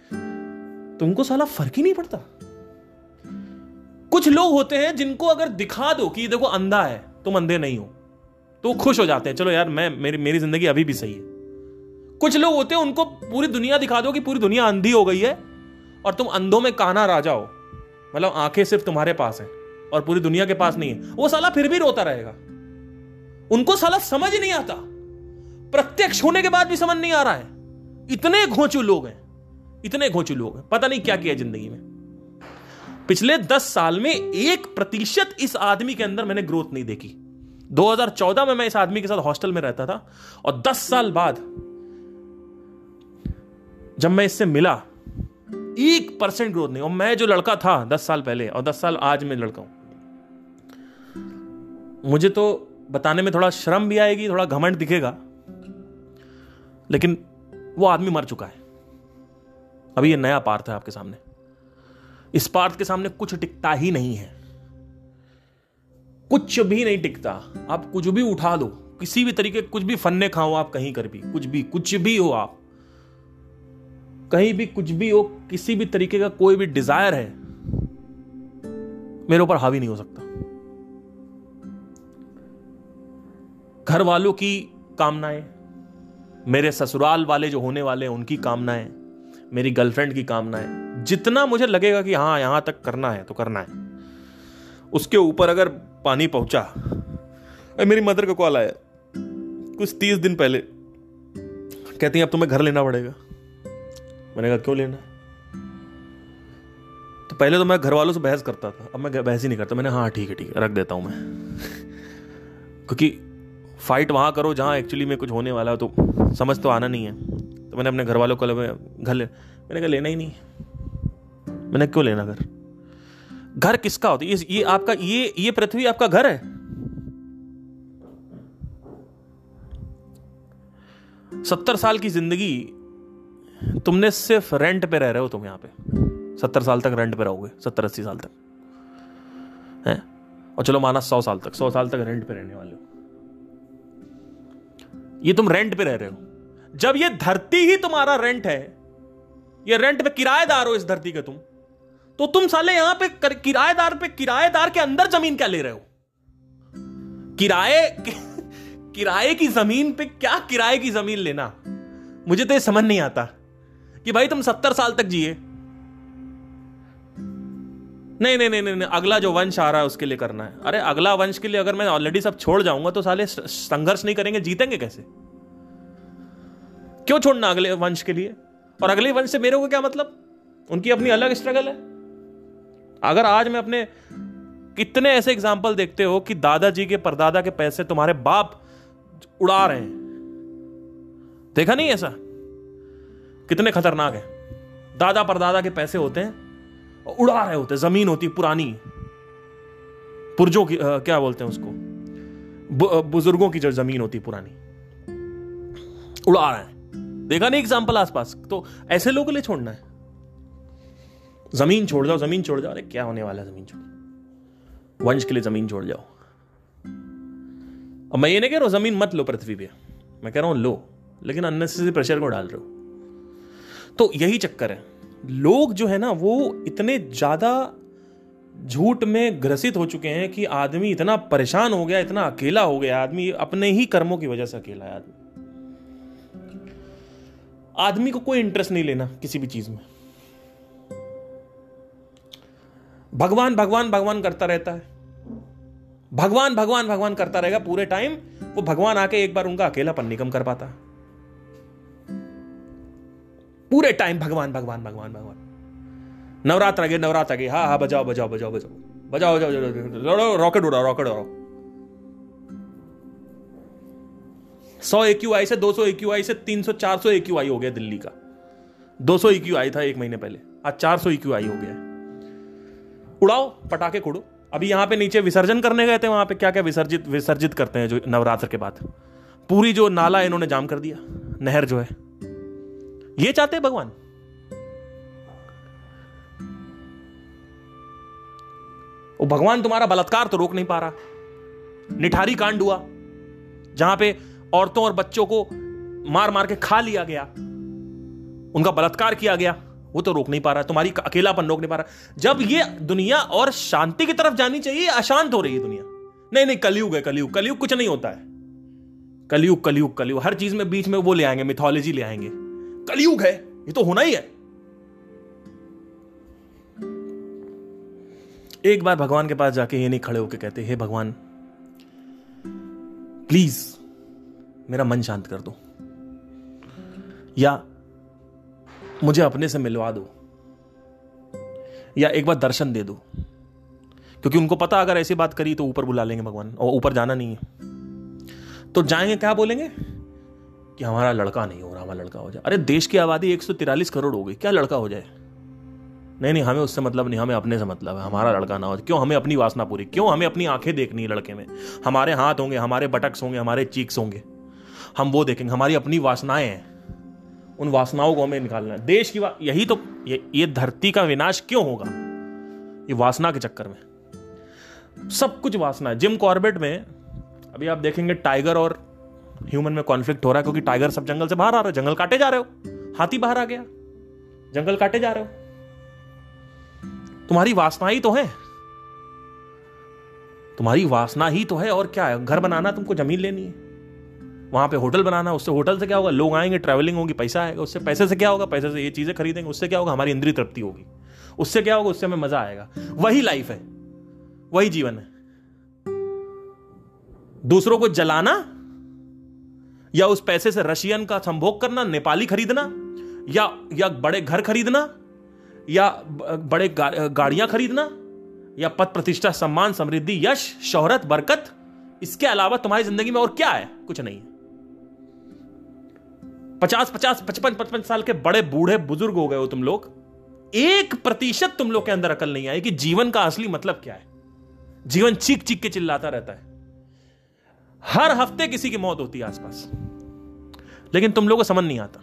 तुमको साला फ़र्क ही नहीं पड़ता। कुछ लोग होते हैं जिनको अगर दिखा दो कि देखो अंधा है, तुम अंधे नहीं हो तो खुश हो जाते हैं, चलो यार, मैं, मेरी मेरी ज़िंदगी अभी भी सही है। कुछ लोग होते हैं, उनको पूरी दुनिया दिखा दो कि पूरी दुनिया अंधी हो गई है, और तुम अंधों में काना राजा हो। मतलब आँखें सिर्फ़ तुम्हारे पास हैं, और पूरी दुनिया के पास नहीं है। वो साला फिर भी रोता रहेगा। उनको साला समझ नहीं आता। प्रत्यक्ष होने के बाद भी समझ नहीं आ रहा है। इतने घोंचू लोग हैं, इतने घोंचू लोग हैं। पता नहीं क्या किया ज़िंदगी में। पिछले दस साल में एक प्रतिशत इस आदमी के अंदर मैंने ग्रोथ नहीं देखी। 2014 में मैं इस आदमी के साथ हॉस्टल में रहता था और 10 साल बाद जब मैं इससे मिला, एक परसेंट ग्रोथ नहीं। और मैं जो लड़का था 10 साल पहले और 10 साल आज मैं लड़का हूँ। मुझे तो बताने में थोड़ा शर्म भी आएगी, थोड़ा घमंड दिखेगा, लेकिन वो आदमी मर चुका है। अभी ये नया पार्थ है आपके सामने। इस पार्थ के सामने कुछ टिकता ही नहीं है। कुछ भी नहीं टिकता। आप कुछ भी उठा लो। किसी भी तरीके कुछ भी फन्ने खाओ आप कहीं कर भी। कुछ भी कुछ भी हो आप। कहीं भी कुछ भी हो, किसी भी तरीके का कोई भी डिज़ायर है, मेरे ऊपर हावी नहीं हो सकता। घर वालों की कामनाएँ, मेरे ससुराल वाले जो होने वाले हैं, उनकी कामनाएँ, मेरी गर्लफ्रेंड की कामनाएँ जितना मुझे लगेगा कि हाँ यहाँ तक करना है तो करना है। उसके ऊपर अगर पानी पहुँचा मेरी मदर का कॉल आया, कुछ तीस दिन पहले। कहती हैं, अब तुम्हें घर लेना पड़ेगा। मैंने कहा, क्यों लेना? तो पहले तो मैं घर वालों से बहस करता था, अब मैं बहस ही नहीं करता। मैंने हाँ ठीक है ठीक है, रख देता हूँ मैं। क्योंकि फाइट वहाँ करो जहाँ एक्चुअली में कुछ होने वाला हो तो समझ तो आना नहीं है। तो मैंने अपने घर वालों को घर ले। मैंने कहा, लेना ही नहीं मैंने क्यों लेना घर? घर किसका होता है? ये, आपका ये ये पृथ्वी आपका घर है? सत्तर साल की ज़िंदगी तुमने सिर्फ़ रेंट पे रह रहे हो तुम यहाँ पे। सत्तर साल तक रेंट पे रहोगे सत्तर अस्सी साल तक। है? और चलो माना सौ साल तक सौ साल तक रेंट पे रहने वाले हो। ये तुम रेंट पे रह रहे हो। जब ये धरती ही तुम्हारा रेंट है ये रेंट पे किराएदार हो इस धरती के तुम। तो तुम साले यहाँ पे किराएदार पे, किराएदार के अंदर ज़मीन क्या ले रहे हो? किराए किराए की ज़मीन पे क्या किराए की ज़मीन लेना? मुझे तो ये समझ नहीं आता कि भाई तुम सत्तर साल तक जिए। नहीं नहीं नहीं नहीं अगला जो वंश आ रहा है उसके लिए करना है। अरे अगला वंश के लिए अगर मैं ऑलरेडी सब छोड़ जाऊँगा तो साले संघर्ष नहीं करेंगे, जीतेंगे कैसे? क्यों छोड़ना अगले वंश के लिए? और अगले वंश से मेरे को क्या मतलब? उनकी अपनी अलग स्ट्रगल है। अगर आज मैं अपने कितने ऐसे एग्ज़ाम्पल देखते हो कि दादाजी के परदादा के पैसे तुम्हारे बाप उड़ा रहे हैं। देखा नहीं ऐसा? कितने खतरनाक है। दादा परदादा के पैसे होते हैं और उड़ा रहे होते ज़मीन होती पुरानी। पुरजों की आ, क्या बोलते हैं उसको? बुज़ुर्गों की जो ज़मीन होती पुरानी उड़ा रहे हैं। देखा नहीं एग्ज़ाम्पल आसपास? तो ऐसे लोगों के लिए छोड़ना है। ज़मीन छोड़ जाओ, ज़मीन छोड़ जाओ। अरे, क्या होने वाला है ज़मीन छोड़? वंश के लिए ज़मीन छोड़ जाओ। अब मैं ये नहीं कह रहा हूँ, ज़मीन मत लो पृथ्वी पे। मैं कह रहा हूँ, लो। लेकिन अननेसेसरी प्रेशर को डाल रहे हो। तो यही चक्कर है। लोग जो है ना, वो इतने ज़्यादा झूठ में ग्रसित हो चुके हैं कि आदमी इतना परेशान हो गया, इतना अकेला हो गया। आदमी अपने ही कर्मों की वजह से अकेला है आदमी। आदमी को कोई इंटरेस्ट नहीं लेना किसी भी चीज़ में। भगवान भगवान भगवान करता रहता है। भगवान भगवान भगवान करता रहेगा पूरे टाइम वो भगवान आके एक बार उनका अकेलापन नहीं कम कर पाता। पूरे टाइम भगवान भगवान भगवान भगवान। नवरात्र आगे नवरात्र आगे। हाँ हाँ बजाओ बजाओ बजाओ बजाओ। बजाओ बजाओ बजाओ रॉकेट उड़ाओ रॉकेट उड़ाओ। सौ ए क्यू आई से दो सौ ए क्यू आई से तीन सौ, चार सौ ए क्यू आई हो गया दिल्ली का। दो सौ ए क्यू आई था एक महीने पहले। आज चार सौ ए क्यू आई हो गया। उड़ाओ, पटाखे कुड़ो अभी यहाँ पे नीचे विसर्जन करने गए थे, वहाँ पे क्या क्या विसर्जित विसर्जित करते हैं जो नवरात्र के बाद? पूरी जो नाला इन्होंने जाम कर दिया। नहर जो है। ये चाहते हैं भगवान? वो भगवान तुम्हारा बलात्कार तो रोक नहीं पा रहा। निठारी कांड हुआ, जहाँ पे औरतों और बच्चों को मार मार के खा लिया गया। उनका बलात्कार किया गया। वो तो रोक नहीं पा रहा, तुम्हारी अकेलापन रोक नहीं पा रहा। जब ये दुनिया और शांति की तरफ़ जानी चाहिए, अशांत हो रही है दुनिया। नहीं नहीं, कलयुग है, कलयुग। कलयुग कुछ नहीं होता है। कलयुग कलयुग कलयुग। हर चीज़ में बीच में वो ले आएँगे मिथोलॉजी ले आएँगे। कलयुग है, ये तो होना ही है। एक बार भगवान के पास जाके ये नहीं खड़े होके कहते, हे भगवान प्लीज़ मेरा मन शांत कर दो। या मुझे अपने से मिलवा दो। या एक बार दर्शन दे दो। क्योंकि उनको पता अगर ऐसी बात करी तो ऊपर बुला लेंगे भगवान, और ऊपर जाना नहीं है। तो जाएँगे, क्या बोलेंगे? कि हमारा लड़का नहीं हो रहा, हमारा लड़का हो जाए। अरे, देश की आबादी एक करोड़ हो गई, क्या लड़का हो जाए? नहीं नहीं, हमें उससे मतलब नहीं, हमें अपने से मतलब है, हमारा लड़का ना हो क्यों, हमें अपनी वासना पूरी, क्यों हमें अपनी आँखें देखनी है लड़के में? हमारे हाथ होंगे, हमारे बटक्स होंगे, हमारे चीक्स होंगे। हम वो देखेंगे, हमारी अपनी वासनाएँ हैं। उन वासनाओं को हमें निकालना है। देश की यही तो ये, ये धरती का विनाश क्यों होगा? ये वासना के चक्कर में। सब कुछ वासना है। जिम कॉर्बेट में अभी आप देखेंगे टाइगर और ह्यूमन में कॉन्फ्लिक्ट हो रहा है क्योंकि टाइगर सब जंगल से बाहर आ रहे हो। जंगल काटे जा रहे हो। हाथी बाहर आ गया। जंगल काटे जा रहे हो। तुम्हारी वासना ही तो है। तुम्हारी वासना ही तो है। और क्या है? घर बनाना तुमको ज़मीन लेनी है। वहाँ पे होटल बनाना उससे होटल से क्या होगा? लोग आएँगे ट्रैवलिंग होगी पैसा आएगा उससे पैसे से क्या होगा? पैसे से ये चीज़ें खरीदेंगे उससे क्या होगा? हमारी इंद्रिय तृप्ति होगी। उससे क्या होगा? उससे हमें मज़ा आएगा। वही लाइफ है। वही जीवन है। दूसरों को जलाना या उस पैसे से रशियन का संभोग करना नेपाली खरीदना या या बड़े घर खरीदना या बड़े गा, गाड़ियाँ खरीदना या पद प्रतिष्ठा सम्मान समृद्धि यश शोहरत बरकत इसके अलावा तुम्हारी ज़िंदगी में और क्या है? कुछ नहीं पचास पचास, पचपन पचपन साल के बड़े बूढ़े बुज़ुर्ग हो गए हो तुम लोग। एक प्रतिशत तुम लोग के अंदर अकल नहीं आई कि जीवन का असली मतलब क्या है। जीवन चीख चीख के चिल्लाता रहता है। हर हफ़्ते किसी की मौत होती है आसपास। लेकिन तुम लोगों को समझ नहीं आता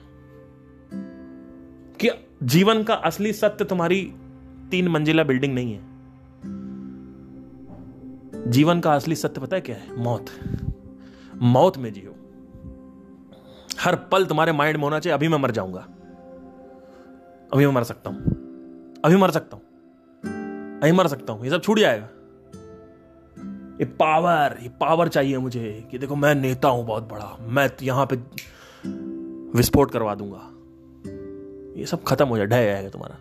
कि जीवन का असली सत्य तुम्हारी तीन मंजिला बिल्डिंग नहीं है। जीवन का असली सत्य पता है क्या है? मौत। मौत में जियो। हर पल तुम्हारे माइंड में होना चाहिए, अभी मैं मर जाऊँगा। अभी मैं मर सकता हूँ। अभी मर सकता हूँ। अभी मर सकता हूँ। ये सब छूट जाएगा। ये पावर ये पावर चाहिए मुझे कि देखो मैं नेता हूँ बहुत बड़ा। मैं यहाँ पे विस्फोट करवा दूँगा। ये सब खत्म हो जाए, ढह जाएगा तुम्हारा।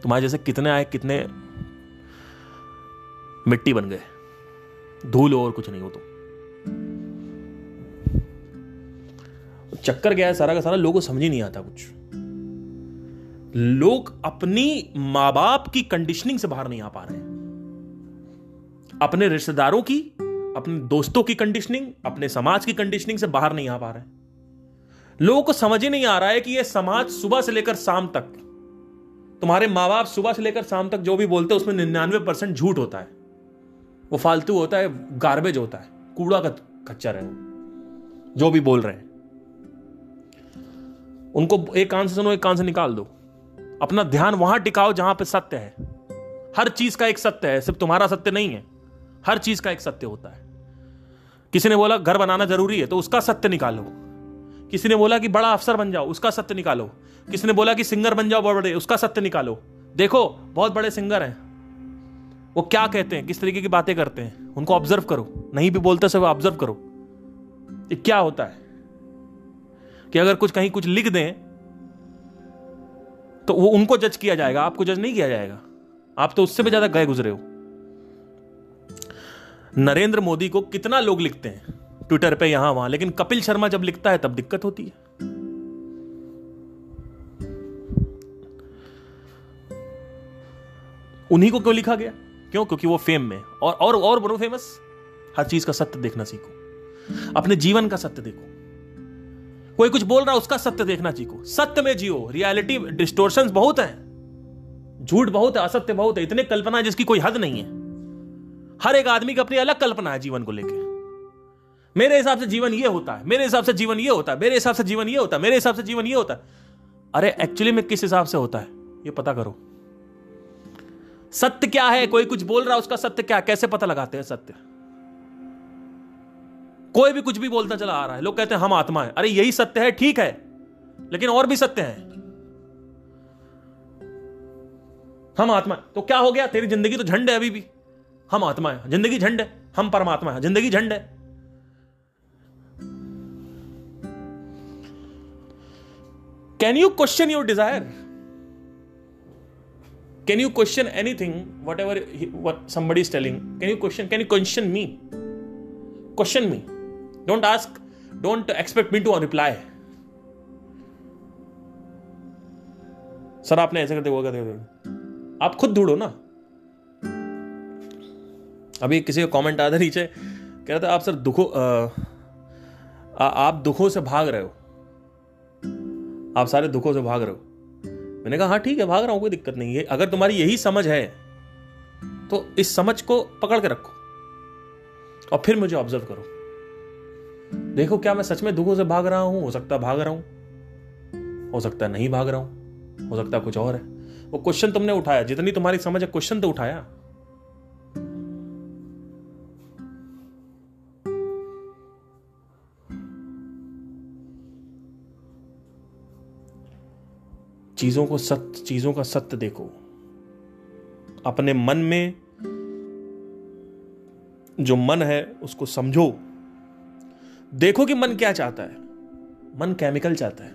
तुम्हारे जैसे कितने आए, कितने मिट्टी बन गए। धूल और कुछ नहीं हो तो चक्कर क्या है सारा का सारा, लोगों को समझ ही नहीं आता कुछ। लोग अपनी माँ बाप की कंडीशनिंग से बाहर नहीं आ पा रहे हैं। अपने रिश्तेदारों की, अपने दोस्तों की कंडीशनिंग अपने समाज की कंडीशनिंग से बाहर नहीं आ पा रहे लोगों को समझ ही नहीं आ रहा है कि यह समाज सुबह से लेकर शाम तक, तुम्हारे माँ बाप सुबह से लेकर शाम तक जो भी बोलते हैं, उसमें निन्यानवे परसेंट झूठ होता है। वो फालतू होता है गार्बेज होता है, कूड़ा का खच्चर है जो भी बोल रहे हैं। उनको एक कान से सुनो, एक कान से निकाल दो। अपना ध्यान वहाँ टिकाओ जहाँ पे सत्य है। हर चीज़ का एक सत्य है, सिर्फ़ तुम्हारा सत्य नहीं है। हर चीज़ का एक सत्य होता है। किसी ने बोला, घर बनाना ज़रूरी है तो उसका सत्य निकालो। किसी ने बोला कि, बड़ा अफसर बन जाओ, उसका सत्य निकालो। किसी ने बोला कि, सिंगर बन जाओ बड़े, उसका सत्य निकालो। देखो, बहुत बड़े सिंगर हैं। वो क्या कहते हैं, किस तरीके की बातें करते हैं, उनको ऑब्ज़र्व करो। नहीं भी बोलते सब ऑब्ज़र्व करो। ये क्या होता है? कि अगर कुछ कहीं कुछ लिख दें तो वो उनको जज किया जाएगा, आपको जज नहीं किया जाएगा। आप तो उससे भी ज़्यादा गए गुजरे हो। नरेंद्र मोदी को कितना लोग लिखते हैं? ट्विटर पे यहाँ वहाँ, लेकिन कपिल शर्मा जब लिखता है, तब दिक्कत होती है। उन्हीं को क्यों लिखा गया? क्यों? क्योंकि वो फेम में और और और बनो फ़ेमस हर चीज़ का सत्य देखना सीखो। अपने जीवन का सत्य देखो। कोई कुछ बोल रहा है, उसका सत्य देखना सीखो सत्य में जियो। रियलिटी डिस्टोर्शन बहुत है। झूठ बहुत है, असत्य बहुत है, इतने कल्पना जिसकी कोई हद नहीं है। हर एक आदमी की अपनी अलग कल्पना है जीवन को लेकर मेरे हिसाब से जीवन ये होता है, मेरे हिसाब से जीवन ये होता है, मेरे हिसाब से जीवन ये होता है, मेरे हिसाब से जीवन ये होता है। अरे एक्चुअली में किस हिसाब से होता है? ये पता करो। सत्य क्या है? कोई कुछ बोल रहा है, उसका सत्य क्या? कैसे पता लगाते हैं सत्य? कोई भी कुछ भी बोलता चला आ रहा है। लोग कहते हैं हम आत्मा है। अरे यही सत्य है ठीक है। लेकिन और भी सत्य है। हम आत्मा है। तो क्या हो गया? तेरी ज़िंदगी तो झंड है अभी भी। हम आत्मा है। ज़िंदगी झंड है। हम परमात्मा है। ज़िंदगी झंड है। Can you question your desire can you question anything whatever he, what somebody is can you question can you question me question question me ask don't expect me to reply. Sir आपने ऐसे करते वो करते आप खुद ढूंढो ना। अभी किसी का कमेंट आया था नीचे, कह रहा था, आप सर दुखों आप दुखों से भाग रहे हो। आप सारे दुखों से भाग रहे हो। मैंने कहा हाँ ठीक है, भाग रहा हूँ, कोई दिक्कत नहीं है। अगर तुम्हारी यही समझ है तो इस समझ को पकड़ के रखो और फिर मुझे ऑब्ज़र्व करो। देखो क्या मैं सच में दुखों से भाग रहा हूँ? हो सकता भाग रहा हूँ। हो सकता नहीं भाग रहा हूँ। हो सकता कुछ और है। वो क्वेश्चन तुमने उठाया। जितनी तुम्हारी समझ है क्वेश्चन तो उठाया। चीज़ों को सत्य, चीज़ों का सत्य देखो। अपने मन में जो मन है, उसको समझो। देखो कि मन क्या चाहता है। मन केमिकल चाहता है।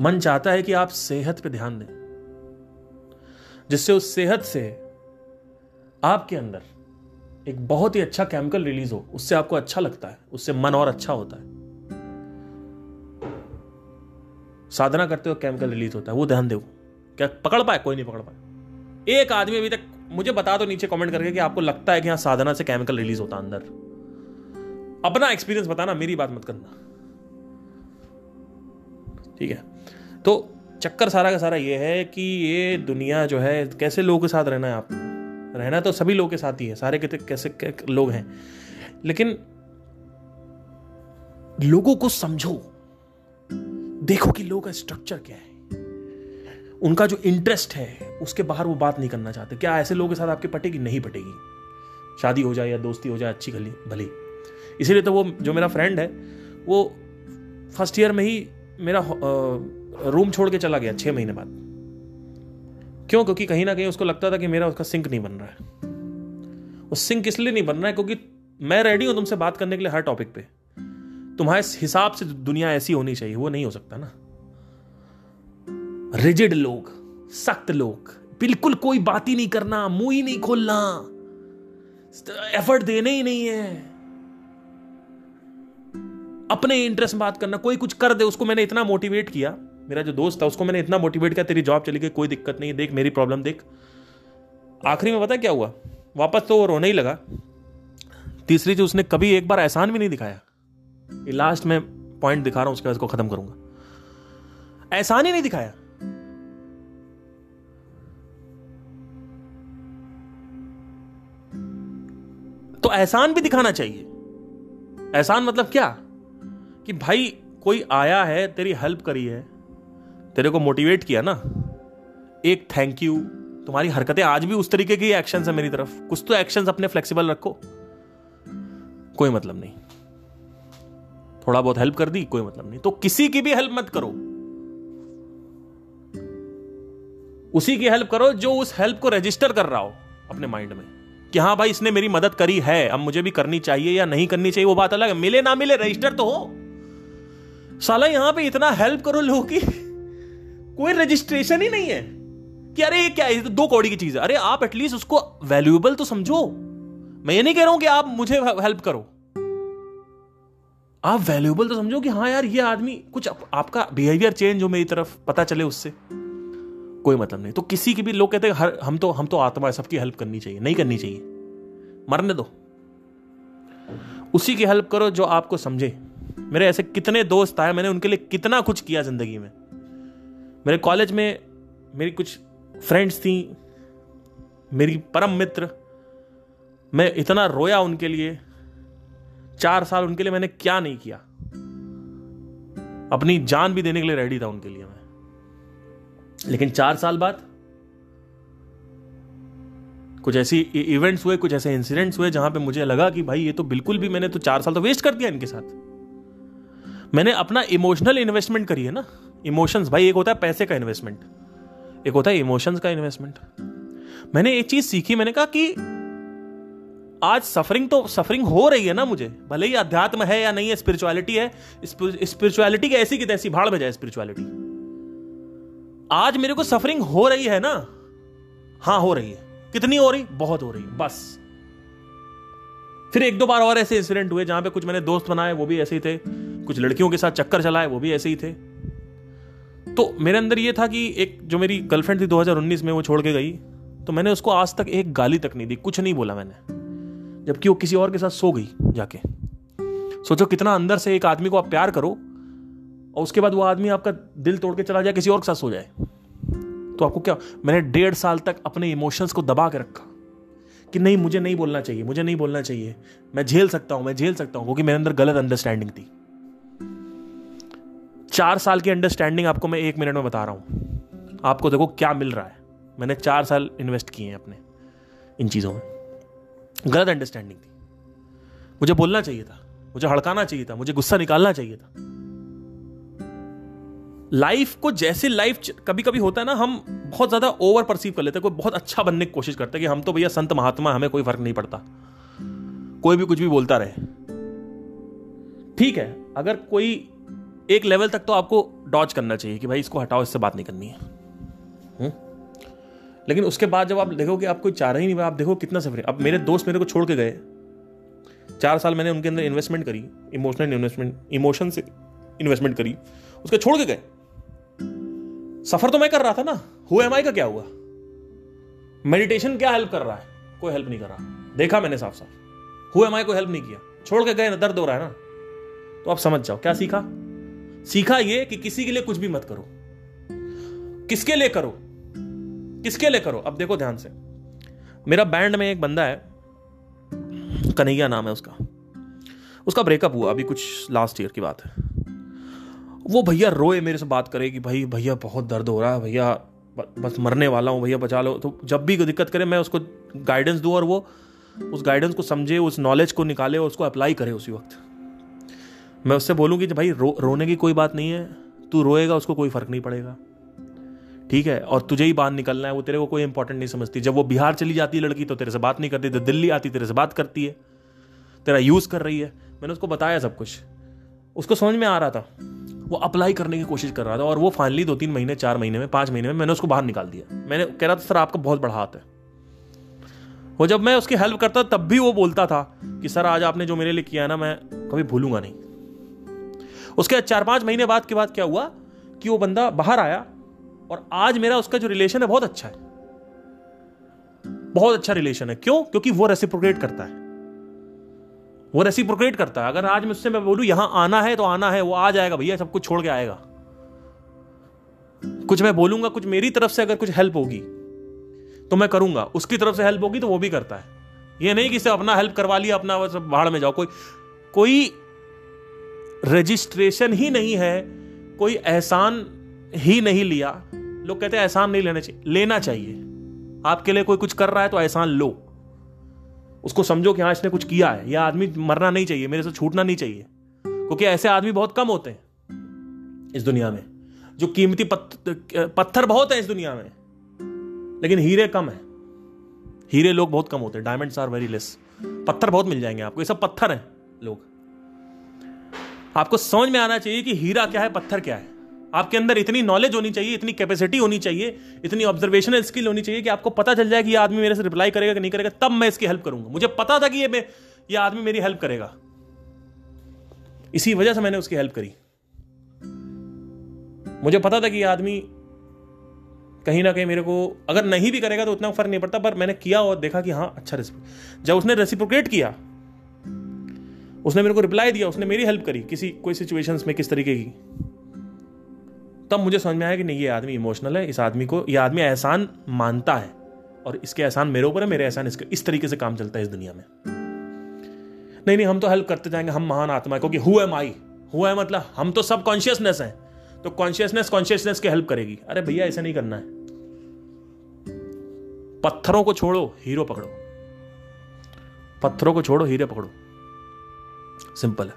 मन चाहता है कि आप सेहत पे ध्यान दें, जिससे उस सेहत से आपके अंदर एक बहुत ही अच्छा केमिकल रिलीज़ हो। उससे आपको अच्छा लगता है, उससे मन और अच्छा होता है। साधना करते हो केमिकल रिलीज़ होता है, वो ध्यान दो। क्या पकड़ पाए? कोई नहीं पकड़ पाए। एक आदमी अभी तक मुझे बता दो नीचे कमेंट करके कि आपको लगता है कि हाँ साधना से केमिकल रिलीज़ होता है अंदर। अपना एक्सपीरियंस बताना, मेरी बात मत करना। ठीक है? तो चक्कर सारा का सारा ये है कि ये दुनिया जो है, कैसे लोगों के साथ रहना है आप? रहना तो सभी लोगों के साथ ही है, सारे के कैसे लोग हैं। लेकिन लोगों को समझो, देखो कि लोगों का स्ट्रक्चर क्या है। उनका जो इंटरेस्ट है, उसके बाहर वो बात नहीं करना चाहते। क्या ऐसे लोगों के साथ आपकी पटेगी? नहीं पटेगी। शादी हो जाए या दोस्ती हो जाए, अच्छी गली, भली। इसीलिए तो वो जो मेरा फ्रेंड है, वो फ़र्स्ट ईयर में ही मेरा रूम छोड़ के चला गया छह महीने बाद। क्यों? क्योंकि कहीं ना कहीं उसको लगता था कि मेरा उसका सिंक नहीं बन रहा है। वो सिंक इसलिए नहीं बन रहा है क्योंकि मैं रेडी हूँ तुमसे बात करने के लिए हर टॉपिक पे। तुम्हारे हिसाब से दुनिया ऐसी होनी चाहिए, वो नहीं हो सकता ना। रिजिड लोग, सख्त लोग, बिल्कुल कोई बात ही नहीं करना, मुँह ही नहीं खोलना। एफर्ट देने ही नहीं है। अपने इंटरेस्ट में बात करना, कोई कुछ कर दे, उसको मैंने इतना मोटिवेट किया। मेरा जो दोस्त था, उसको मैंने इतना मोटिवेट किया, तेरी जॉब चली गई, कोई दिक्कत नहीं, देख, मेरी प्रॉब्लम देख। आखिरी में पता क्या हुआ? वापस तो वो रोने ही लगा। तीसरी चीज़, उसने कभी एक बार एहसान भी नहीं दिखाया। ये लास्ट में पॉइंट दिखा रहा हूँ, उसके बाद इसको खत्म करूँगा। एहसान ही नहीं दिखाया। तो एहसान भी दिखाना चाहिए। एहसान मतलब क्या? कि भाई, कोई आया है, तेरी हेल्प करी है। तेरे को मोटिवेट किया ना? एक थैंक यू तुम्हारी हरकतें आज भी उस तरीके की एक्शन है मेरी तरफ़। कुछ तो एक्शन अपने फ्लेक्सिबल रखो। कोई मतलब नहीं। थोड़ा बहुत हेल्प कर दी, कोई मतलब नहीं। तो किसी की भी हेल्प मत करो। उसी की हेल्प करो जो उस हेल्प को रजिस्टर कर रहा हो अपने माइंड में। कि हाँ भाई, इसने मेरी मदद करी है। अब मुझे भी करनी चाहिए या नहीं करनी चाहिए, वो बात अलग है। मिले ना मिले रजिस्टर तो हो। साला यहाँ पे इतना हेल्प करो लोगों की। कोई रजिस्ट्रेशन ही नहीं है। कि अरे ये क्या है तो दो कौड़ी की चीज़ है। अरे आप एटलीस्ट उसको वैल्यूएबल तो समझो। मैं ये नहीं कह रहा हूँ कि आप मुझे हेल्प करो। आप वैल्यूएबल तो समझो कि हाँ यार ये आदमी कुछ आप, आपका बिहेवियर चेंज हो मेरी तरफ़ पता चले उससे। कोई मतलब नहीं। तो किसी की भी लोग कहते हैं हर हम तो हम तो आत्मा है सबकी हेल्प करनी चाहिए। नहीं करनी चाहिए। मरने दो। उसी की हेल्प करो जो आपको समझे। मेरे ऐसे कितने दोस्त आए, मैंने उनके लिए कितना कुछ किया ज़िंदगी में। मेरे कॉलेज में मेरी कुछ फ्रेंड्स थी, मेरी परम मित्र। मैं इतना रोया उनके लिए, चार साल उनके लिए मैंने क्या नहीं किया। अपनी जान भी देने के लिए रेडी था उनके लिए मैं। लेकिन चार साल बाद कुछ ऐसी इवेंट्स हुए, कुछ ऐसे इंसिडेंट्स हुए जहाँ पे मुझे लगा कि भाई ये तो बिल्कुल भी मैंने तो चार साल तो वेस्ट कर दिया इनके साथ। मैंने अपना इमोशनल इन्वेस्टमेंट करी है ना। इमोशंस भाई, एक होता है पैसे का इन्वेस्टमेंट एक होता है इमोशंस का इन्वेस्टमेंट मैंने एक चीज़ सीखी, मैंने कहा कि आज सफरिंग तो सफरिंग हो रही है ना मुझे। भले ही अध्यात्म है या नहीं है स्पिरिचुअलिटी है स्पिरिचुअलिटी की ऐसी की तैसी भाड़ में जाए स्पिरिचुअलिटी आज मेरे को सफरिंग हो रही है ना। हाँ, हो रही है। कितनी हो रही? बहुत हो रही बस। फिर एक दो बार और ऐसे इंसिडेंट हुए जहाँ पे कुछ मैंने दोस्त बनाए, वो भी ऐसे ही थे। कुछ लड़कियों के साथ चक्कर चलाए, वो भी ऐसे ही थे। तो मेरे अंदर ये था कि एक जो मेरी गर्लफ्रेंड थी 2019 में, वो छोड़ के गई। तो मैंने उसको आज तक एक गाली तक नहीं दी, कुछ नहीं बोला मैंने। जबकि वो किसी और के साथ सो गई जाके। सोचो कितना अंदर से एक आदमी को आप प्यार करो, और उसके बाद वो आदमी आपका दिल तोड़ के चला जाए, किसी और के साथ सो जाए। तो आपको क्या, मैंने डेढ़ साल तक अपने इमोशंस को दबा के रखा कि नहीं, मुझे नहीं बोलना चाहिए, मुझे नहीं बोलना चाहिए। मैं झेल सकता हूँ, मैं झेल सकता हूँ, क्योंकि मेरे अंदर गलत अंडरस्टैंडिंग थी। चार साल की अंडरस्टैंडिंग आपको मैं एक मिनट में बता रहा हूँ। आपको देखो क्या मिल रहा है। मैंने चार साल इन्वेस्ट किए हैं अपने, इन चीज़ों में। गलत अंडरस्टैंडिंग थी। मुझे बोलना चाहिए था। मुझे हड़काना चाहिए था। मुझे गुस्सा निकालना चाहिए था। लाइफ को जैसे लाइफ कभी कभी होता है ना, हम बहुत ज़्यादा ओवर परसीव कर लेते हैं। कोई बहुत अच्छा बनने की कोशिश करते हैं कि हम तो भैया संत महात्मा, हमें कोई फ़र्क नहीं पड़ता। कोई भी कुछ भी बोलता रहे। ठीक है, अगर कोई एक लेवल तक तो आपको डॉच करना चाहिए कि भाई इसको हटाओ, इससे बात नहीं करनी है। हुँ? लेकिन उसके बाद जब आप देखो कि आप कोई चाह ही नहीं, आप देखो कितना सफ़र अब मेरे दोस्त मेरे को छोड़ के गए। चार साल मैंने उनके अंदर इन्वेस्टमेंट करी इमोशनल इन्वेस्टमेंट इमोशन से इन्वेस्टमेंट करी, उसके छोड़ के गए। सफ़र तो मैं कर रहा था ना। हु एम आई का क्या हुआ? मेडिटेशन क्या हेल्प कर रहा है? कोई हेल्प नहीं कर रहा। देखा मैंने साफ़ साफ़ हु एम आई को हेल्प नहीं किया? छोड़ के गए ना, दर्द हो रहा है ना। तो आप समझ जाओ, क्या सीखा? सीखा ये कि किसी के लिए कुछ भी मत करो। किसके लिए करो? किसके लिए करो? अब देखो ध्यान से। मेरा बैंड में एक बंदा है, कन्हैया नाम है उसका। उसका ब्रेकअप हुआ, अभी कुछ लास्ट ईयर की बात है। वो भैया रोए मेरे से बात करे कि भाई, भैया बहुत दर्द हो रहा है, भैया बस मरने वाला हूँ, भैया बचा लो। तो जब भी कोई दिक्कत करे, मैं उसको गाइडेंस दूँ और वो उस गाइडेंस को समझे, उस नॉलेज को निकाले और उसको अप्लाई करे उसी वक्त। मैं उससे बोलूँगी कि भाई रो, रोने की कोई बात नहीं है, तू रोएगा, उसको कोई फ़र्क नहीं पड़ेगा। ठीक है? और तुझे ही बाहर निकलना है, वो तेरे को कोई इंपॉर्टेंट नहीं समझती। जब वो बिहार चली जाती है लड़की तो तेरे से बात नहीं करती तो दिल्ली आती, तेरे से बात करती है। तेरा यूज़ कर रही है। मैंने उसको बताया सब कुछ। उसको समझ में आ रहा था। वो अप्लाई करने की कोशिश कर रहा था, और वो फाइनली दो तीन महीने, चार महीने में, पाँच महीने में मैंने उसको बाहर निकाल दिया। मैंने कह रहा था, सर, आपका बहुत बड़ा हाथ है। वो जब मैं उसकी हेल्प करता, तब भी वो बोलता था कि, सर, आज आपने जो मेरे लिए किया ना, मैं कभी भूलूँगा नहीं। उसके चार पाँच महीने बाद के बाद क्या हुआ कि वो बंदा बाहर आया और आज मेरा उसका जो रिलेशन है बहुत अच्छा है। बहुत अच्छा रिलेशन है। क्यों? क्योंकि वो रेसिप्रोकेट करता है। वो रेसिप्रोकेट करता है। अगर आज मुझसे मैं बोलूँ, यहाँ आना है तो आना है, वो आ जाएगा भैया, सब कुछ छोड़ के आएगा। कुछ मैं बोलूँगा, कुछ मेरी तरफ़ से अगर कुछ हेल्प होगी तो मैं करूँगा। उसकी तरफ़ से हेल्प होगी तो वो भी करता है। ये नहीं कि अपना हेल्प करवा लिया, अपना बस बाहर में जाओ। कोई कोई रजिस्ट्रेशन ही नहीं है, कोई एहसान ही नहीं लिया। लोग कहते हैं एहसान नहीं लेना चाहिए लेना चाहिए। आपके लिए कोई कुछ कर रहा है तो एहसान लो। उसको समझो कि हाँ इसने कुछ किया है। यह आदमी मरना नहीं चाहिए, मेरे से छूटना नहीं चाहिए। क्योंकि ऐसे आदमी बहुत कम होते हैं इस दुनिया में, जो कीमती पत्थर बहुत है इस दुनिया में। लेकिन हीरे कम है। हीरे लोग बहुत कम होते हैं डायमंड्स आर वेरी लेस पत्थर बहुत मिल जाएँगे आपको, ये सब पत्थर हैं लोग। आपको समझ में आना चाहिए कि हीरा क्या है, पत्थर क्या है। आपके अंदर इतनी नॉलेज होनी चाहिए, इतनी कैपेसिटी होनी चाहिए, इतनी ऑब्जर्वेशनल स्किल होनी चाहिए कि आपको पता चल जाए कि ये आदमी मेरे से रिप्लाई करेगा कि नहीं करेगा, तब मैं इसकी हेल्प करूँगा। मुझे पता था कि ये ये आदमी मेरी हेल्प करेगा। इसी वजह से मैंने उसकी हेल्प करी। मुझे पता था कि ये आदमी कहीं ना कहीं मेरे को, अगर नहीं भी करेगा तो उतना फ़र्क नहीं पड़ता, पर मैंने किया और देखा कि हाँ अच्छा रेसिप्रो जब उसने रेसिप्रोकेट किया उसने मेरे को रिप्लाई दिया, उसने मेरी हेल्प करी, किसी, कोई सिचुएशंस में किस तरीके की। तब मुझे समझ में आया कि नहीं, ये आदमी इमोशनल है, इस आदमी को, ये आदमी एहसान मानता है और इसके एहसान मेरे ऊपर है, मेरे एहसान इसके, इस तरीके से काम चलता है इस दुनिया में। नहीं नहीं, हम तो हेल्प करते जाएँगे, हम महान आत्मा क्योंकि हु एम आई हु है मतलब हम तो सब कॉन्शियसनेस हैं तो कॉन्शियसनेस कॉन्शियसनेस की हेल्प करेगी। अरे भैया, ऐसा नहीं करना है। पत्थरों को छोड़ो, हीरो पकड़ो। पत्थरों को छोड़ो, हीरे पकड़ो। सिंपल है।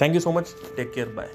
Thank you so much take care bye